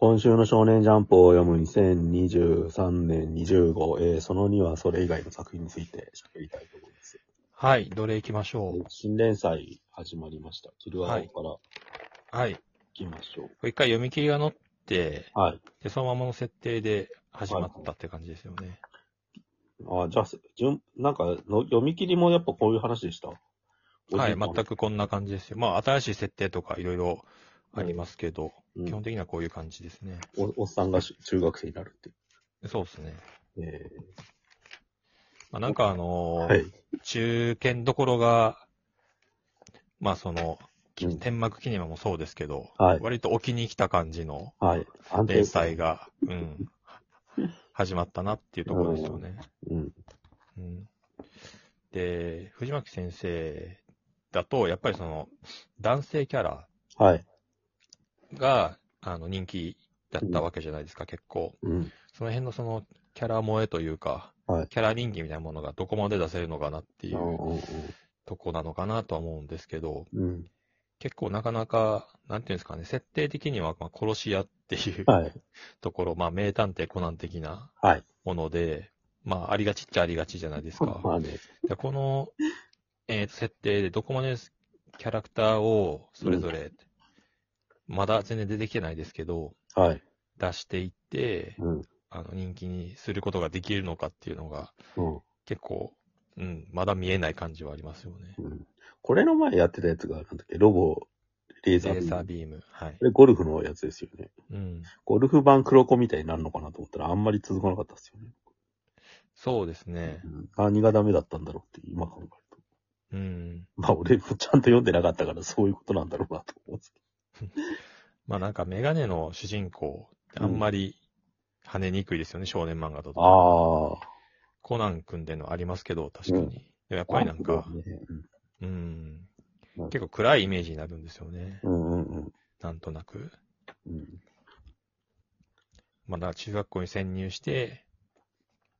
今週の少年ジャンプを読む2023年20号、えーその2はそれ以外の作品について喋りたいと思います。はい、どれ行きましょう？新連載始まりました。キルアオからはい。行きましょう。これ一回読み切りが載って、はい。で、そのままの設定で始まったって感じですよね。あ、じゃあ、順、なんかの、読み切りもやっぱこういう話でした？はい、全く。くこんな感じですよ。まあ、新しい設定とかいろいろありますけど、うん基本的にはこういう感じですね。おおっさんがし中学生になるって。そうですね。えまあ、なんかあーのーはい。中堅どころが、まあその、きうん天幕キネマもそうですけど、はい割と置きに来た感じのはい。安連載。が、うん、始まったなっていうところですよね。うん。うん、で、藤巻先生だと、やっぱりその、男性キャラはい。が、あの、人気だったわけじゃないですか、結構。うん。その辺のその、キャラ萌えというか、はいキャラ人気みたいなものがどこまで出せるのかなっていうとこなのかなとは思うんですけど、うん。結構なかなか、なんていうんですかね、設定的には、まあ、殺し屋っていうはい。ところ、まあ、名探偵コナン的なはい。もので、まあ、ありがちっちゃありがちじゃないですか。まあね。でこの、えーと設定でどこまでキャラクターをそれぞれ、まだ全然出てきてないですけど、はい。出していって、うん。あの、人気にすることができるのかっていうのが、うん。結構、うん、まだ見えない感じはありますよね。うん。これの前やってたやつが、なんだっけ、ロボ、レーレザービーム。ーサービーム。はいこ。れゴルフのやつですよね。うん。ゴルフ版黒子みたいになるのかなと思ったら、あんまり続かなかったですよね。そうですね。うん何がダメだったんだろうって今考えると。うん。まあ俺もちゃんと読んでなかったからそういうことなんだろうなと思うんですけまあなんかメガネの主人公ってあんまり跳ねにくいですよね、少年漫画だと。ど。ああ。コナン組んでるのありますけど、確かに。うんでもやっぱりなんか、ねうんうんうん。結構暗いイメージになるんですよね。うんうんうんなんとなく。うん。まあだ中学校に潜入して、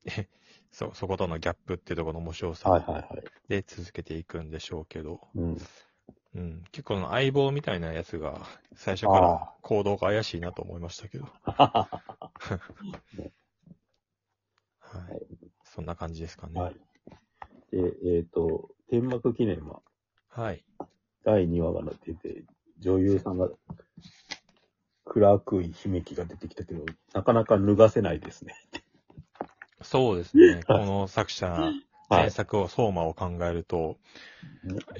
えそ、そことのギャップっていうところの面白さはいはいはい。で続けていくんでしょうけど、うん。うん、結構の相棒みたいなやつが 最初から行動が怪しいなと思いましたけど。はい。そんな感じですかね。はい。で、えっ、と、天幕記念は？はい。第2話が出て、女優さんが暗くい悲劇が出てきたけど、なかなか脱がせないですね。そうですね。こはいの作者、は原い。作を相馬を考えると、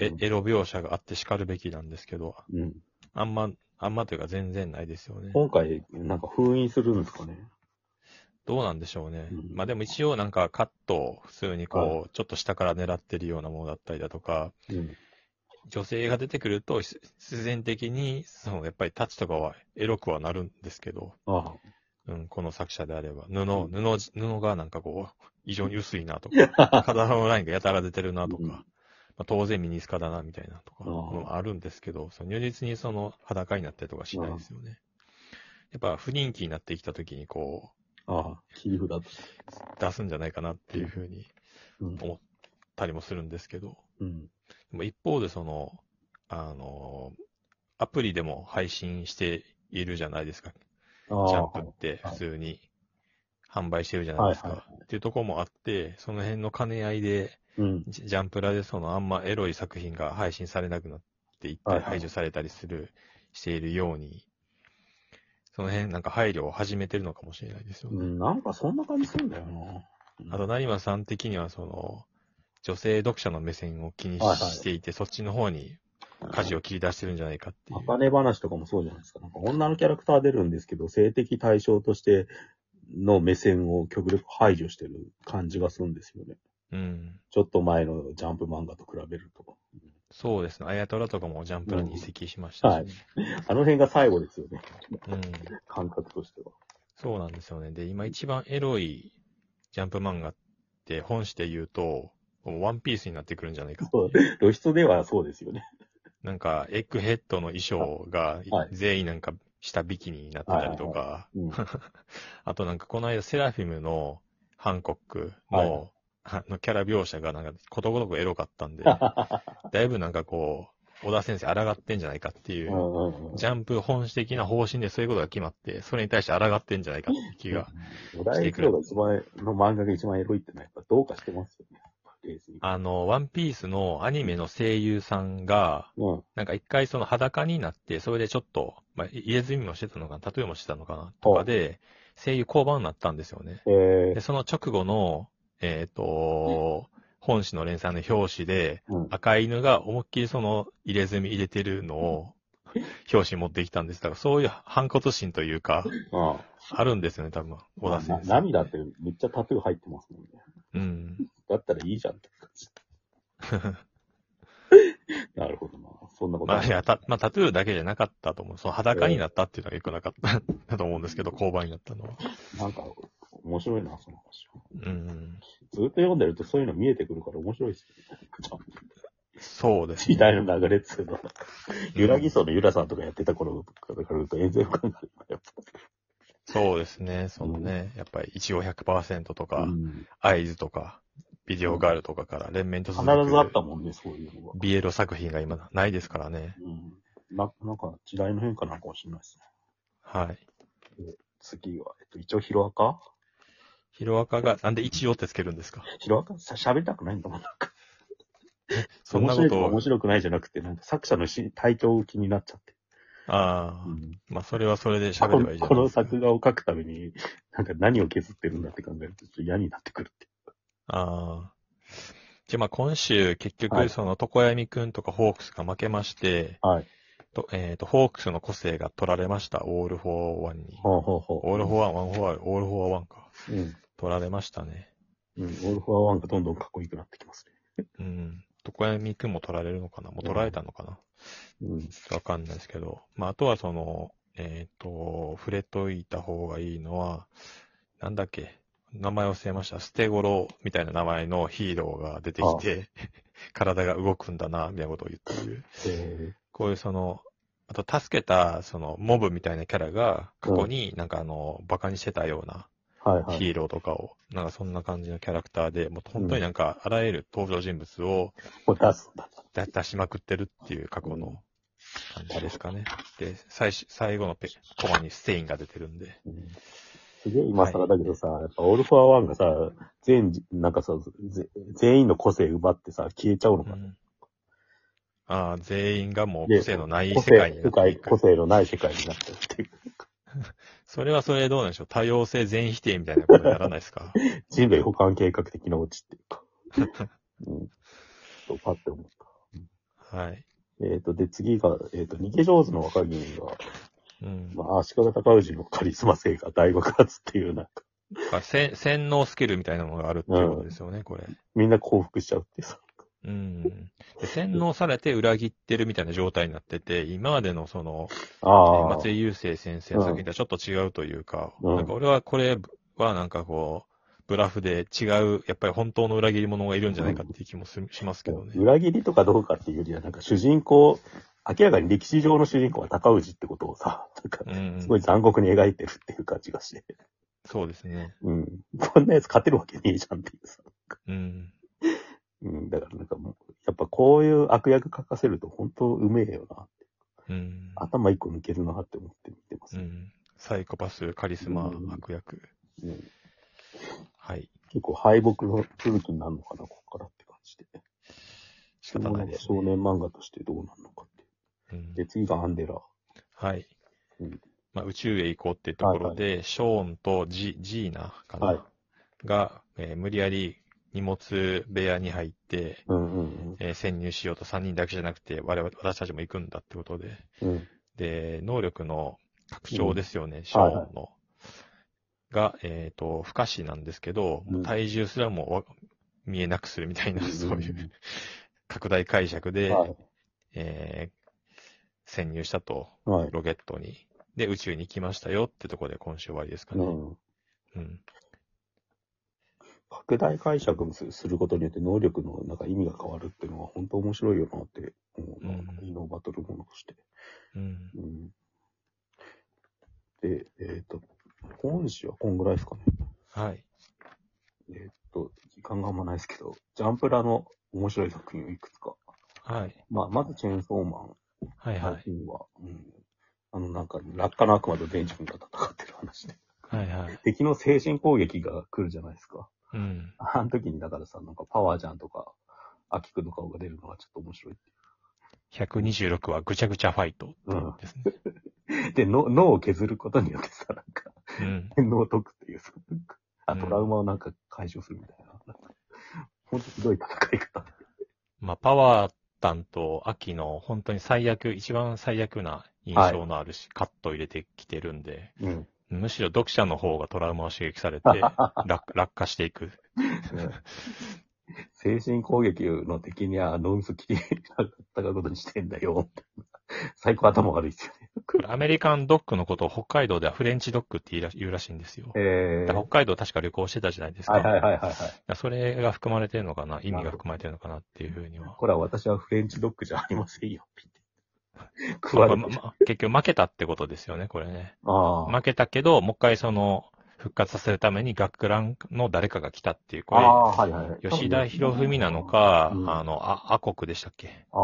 えエロ描写があって叱るべきなんですけど、うん。あんま、あんまというか全然ないですよね。今回、なんか封印するんですかね。どうなんでしょうね。うんまあでも一応なんかカットを普通にこう、はちょっと下から狙ってるようなものだったりだとか、うん。女性が出てくるとし自然的に、そのやっぱりタッチとかはエロくはなるんですけど、あうん、この作者であれば、布、布、布がなんかこう、異常に薄いなとあ。か、体のラインがやたら出てるなとか、うんまあ、当然ミニスカだなみたいなとか、あるんですけど、その如実にその裸になったりとかしないですよね。やっぱ不人気になってきた時にこああ、切り札出すんじゃないかなっていうふうにうん。思ったりもするんですけど、うん。でも一方でその、あの、アプリでも配信しているじゃないですか。ジャンプって普通に販売してるじゃないですか。はいはいっていうところもあって、その辺の兼ね合いで、うん。ジジャンプラでそのあんまエロい作品が配信されなくなっていったりはいはい排除されたりする、しているように、その辺なんか配慮を始めてるのかもしれないですよね。うん、なんかそんな感じするんだよな。あと、成馬さん的にはその、女性読者の目線を気にはいはいしていて、そっちの方に舵を切り出してるんじゃないかっていう。茜話とかもそうじゃないですか。なんか女のキャラクター出るんですけど、性的対象としての目線を極力排除してる感じがするんですよね。うん。ちょっと前のジャンプ漫画と比べると。そうですね。あやとらとかもジャンプラに移籍しましたし、ねあの辺が最後ですよね。うん。感覚としては。そうなんですよね。で、今一番エロいジャンプ漫画って本誌で言うと、もうワンピースになってくるんじゃないかそういう。露出ではそうですよね。なんか、エッグヘッドの衣装がはい全員なんか下ビキニになってたりとか、うん。あとなんかこの間セラフィムのハンコックの、はいあのキャラ描写がなんかことごとくエロかったんで、だいぶなんかこう、小田先生抗ってんじゃないかっていうう、んうんうん。ジャンプ本質的な方針でそういうことが決まって、それに対して抗ってんじゃないかっていう気が。小田栄一郎が一番、の漫画が一番エロいってのはやっぱどうかしてますよね。あの、ワンピースのアニメの声優さんが、うん。なんか一回その裸になって、それでちょっと、まあ、入れ墨もしてたのかな、タトゥーもしてたのかな、とかで、声優降板になったんですよね。えで、その直後の、えっ、と、本誌の連載の表紙で、ー、うん。赤い犬が思いっきりその入れ墨入れてるのを、表紙に持ってきたんです。だからそういう反骨心というか、ああるんですよね、多分、小田あ。先生。な涙ってめっちゃタトゥー入ってますもんね。うん。だったらいいじゃんって感じ。なるほどな。そんなことまあ、いや、た、まあ、タトゥーだけじゃなかったと思う。その裸になったっていうのがよくなかった だと思うんですけど、交番になったのは。なんか、面白いな、その話は。うん。ずっと読んでるとそういうの見えてくるから面白いですよね。そうです、時代の流れっつうのは。ゆらぎそうのゆらさんとかやってた頃から来ると、エンゼル感がやっそうですね。そのね、やっぱり、一応100%とぱ。か、うん合図とか、ビデオガールとかから連綿と必ずあったもんね、そういうのが。ビエロ作品が今ないですからね。うん。な、なんか時代の変化なのかもしれないですね。はい。次は、えっと、一応ヒロアカ？ヒロアカが、なんで一応ってつけるんですか？ヒロアカ？さ喋りたくないんだもん。なんか そんなことを面白いとか面、白くないじゃなくて、なんか作者のし体調気になっちゃって。ああ、うんまあそれはそれでこ喋ればいいじゃこの。作画を書くために、なんか何を削ってるんだって考えると、ちょっと嫌になってくるって。ああ。じゃあまあ今週結局はいその床闇くんとかホークスが負けまして、はい。とえっ、と、ホークスの個性が取られました。オールフォーワンに。ほうほうほう。オールフォーワン、ワンフォア、オールフォアワンか。うん。取られましたね。うん。オールフォアワンがどんどんかっこよくなってきますね。うん。常闇くんも取られるのかな？もう取られたのかな、うん。わかんないですけど。まああとはその、えっ、と、触れといた方がいいのは、なんだっけ？名前忘れました。捨て頃みたいな名前のヒーローが出てきて、体が動くんだな、みたいなことを言っている。えこういうその、あと助けた、その、モブみたいなキャラが、過去になんかあの、バカにしてたような。ヒーローとかを、なんかそんな感じのキャラクターで、もう本当になんか、あらゆる登場人物を出す。出出しまくってるっていう過去の感じですかね。で、最初、最後のペコマにステインが出てるんで。うんすげえ今更だけどさ、やっぱオールフォアワンがさ、全、なんかさ、ぜ全員の個性奪ってさ、消えちゃうのかな。うんああ、全員がもうで個性のない個世界になって個。性のない世界になっちゃうっていう。それはそれでどうなんでしょう多様性全否定みたいなことやらないですか？人類保管計画的なオチっていうか。うん。そう、パッて思った。はい。えっ、と、で、次が、えっ、と、逃げ上手の若君が、うん。まあ、足利尊氏のカリスマ性が大爆発っていう、なんか、あせ洗脳スキルみたいなのがあるっていうことですよね、これ。みんな降伏しちゃうってさ。うん。で洗脳されて裏切ってるみたいな状態になってて、今までのその、ああ。松井優生先生の作品とはちょっと違うというか、うんなんか俺はこれはなんかこう、ブラフで違う、やっぱり本当の裏切り者がいるんじゃないかっていう気もするしますけどね。裏切りとかどうかっていうよりは、なんか主人公、明らかに歴史上の主人公は高氏ってことをさ、なんか、うんすごい残酷に描いてるっていう感じがして。そうですね。うん。こんなやつ勝てるわけねえじゃんっていうさ。うん。うん。だからなんかもう、やっぱこういう悪役書かせると本当うめえよな。うん。頭一個抜けるなって思って見てます。うん。サイコパス、カリスマ、うん悪役。うんはい。結構敗北の続きになるのかな、ここからって感じで。仕方ないです、少ね。年漫画としてどうなるのかっていう。うんで、次がアンデラ。はい。うんまあ、宇宙へ行こうっていうところで、ショーンとジジーナかな、はいが、えー無理やり荷物部屋に入って、うんうんえー潜入しようと3人だけじゃなくて、我々、私たちも行くんだってことで。うん。うん。で、能力の拡張ですよね、ショーンの。が、えっ、と、不可視なんですけど、うん体重すらもわ見えなくするみたいな、そういう拡大解釈で、はい。えー潜入したと、はい。ロケットに。で、宇宙に行きましたよってところで今週終わりですかね。うん。うん。拡大解釈すすることによって能力のなんか意味が変わるっていうのは本当面白いよなって思うな。うんイノバトルものとして。うん。うん。で、えっ、と、本誌はこんぐらいですかね。はい。えっ、と、時間があんまないですけど、ジャンプラの面白い作品をいくつか。はい。まあ、まずチェーンソーマン。はいはい。は、うん。あの、なんか、落下の悪魔とデンジ君が戦ってる話で。はいはい。敵の精神攻撃が来るじゃないですか。うん。あの時に、だからさ、なんかパワージャンとか、アキくんの顔が出るのがちょっと面白いって126はぐちゃぐちゃファイトうんですね。で、の脳を削ることによってさ、うん。天皇を解くっていうあ、うんトラウマをなんか解消するみたいな。ほんとひどい戦い方。まあ、パワータンと秋の本当に最悪、一番最悪な印象のあるし、カットを入れてきてるんで、うん。むしろ読者の方がトラウマを刺激されて、落 落下していく。精神攻撃の敵にはノンスキリ戦うことにしてんだよ。最高頭悪いですよアメリカンドッグのことを北海道ではフレンチドッグって言うらしいんですよ。えだから北海道確か旅行してたじゃないですか。はいはいはいはいそれが含まれてるのかな意味が含まれてるのかなっていうふうには。これは私はフレンチドッグじゃありませんよ。食まあわれて。ま結局負けたってことですよね、これね。負けたけど、もう一回その、復活させるために学ランの誰かが来たっていう、こああ、はいはい吉田博文なのか、うんあの、あ、アコクでしたっけ？あ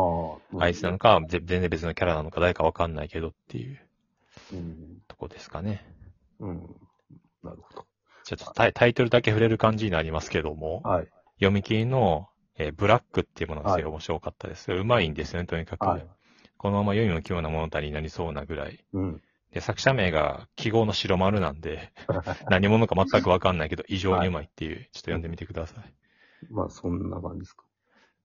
あ。あいつなのか、ぜ全然別のキャラなのか誰かわかんないけどっていううん。とこですかね。うん。なるほど。ちょっとタイタイトルだけ触れる感じになりますけども、はい。読み切りの、えーブラックっていうものがすごいはい面白かったです。うまいんですよね、とにかく。はい。このまま読みも奇妙な物語になりそうなぐらい。うん。で、作者名が記号の白丸なんで、何者か全くわかんないけど、異常にうまいっていう、ちょっと読んでみてください。まあ、そんな感じですか。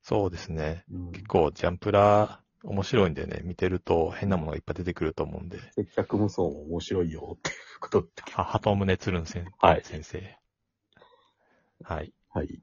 そうですね。うん。結構、ジャンプラー、面白いんでね、見てると変なものがいっぱい出てくると思うんで。接客無双も面白いよっていうことって。は、鳩宗つるん先,、はい先生。はい。はい。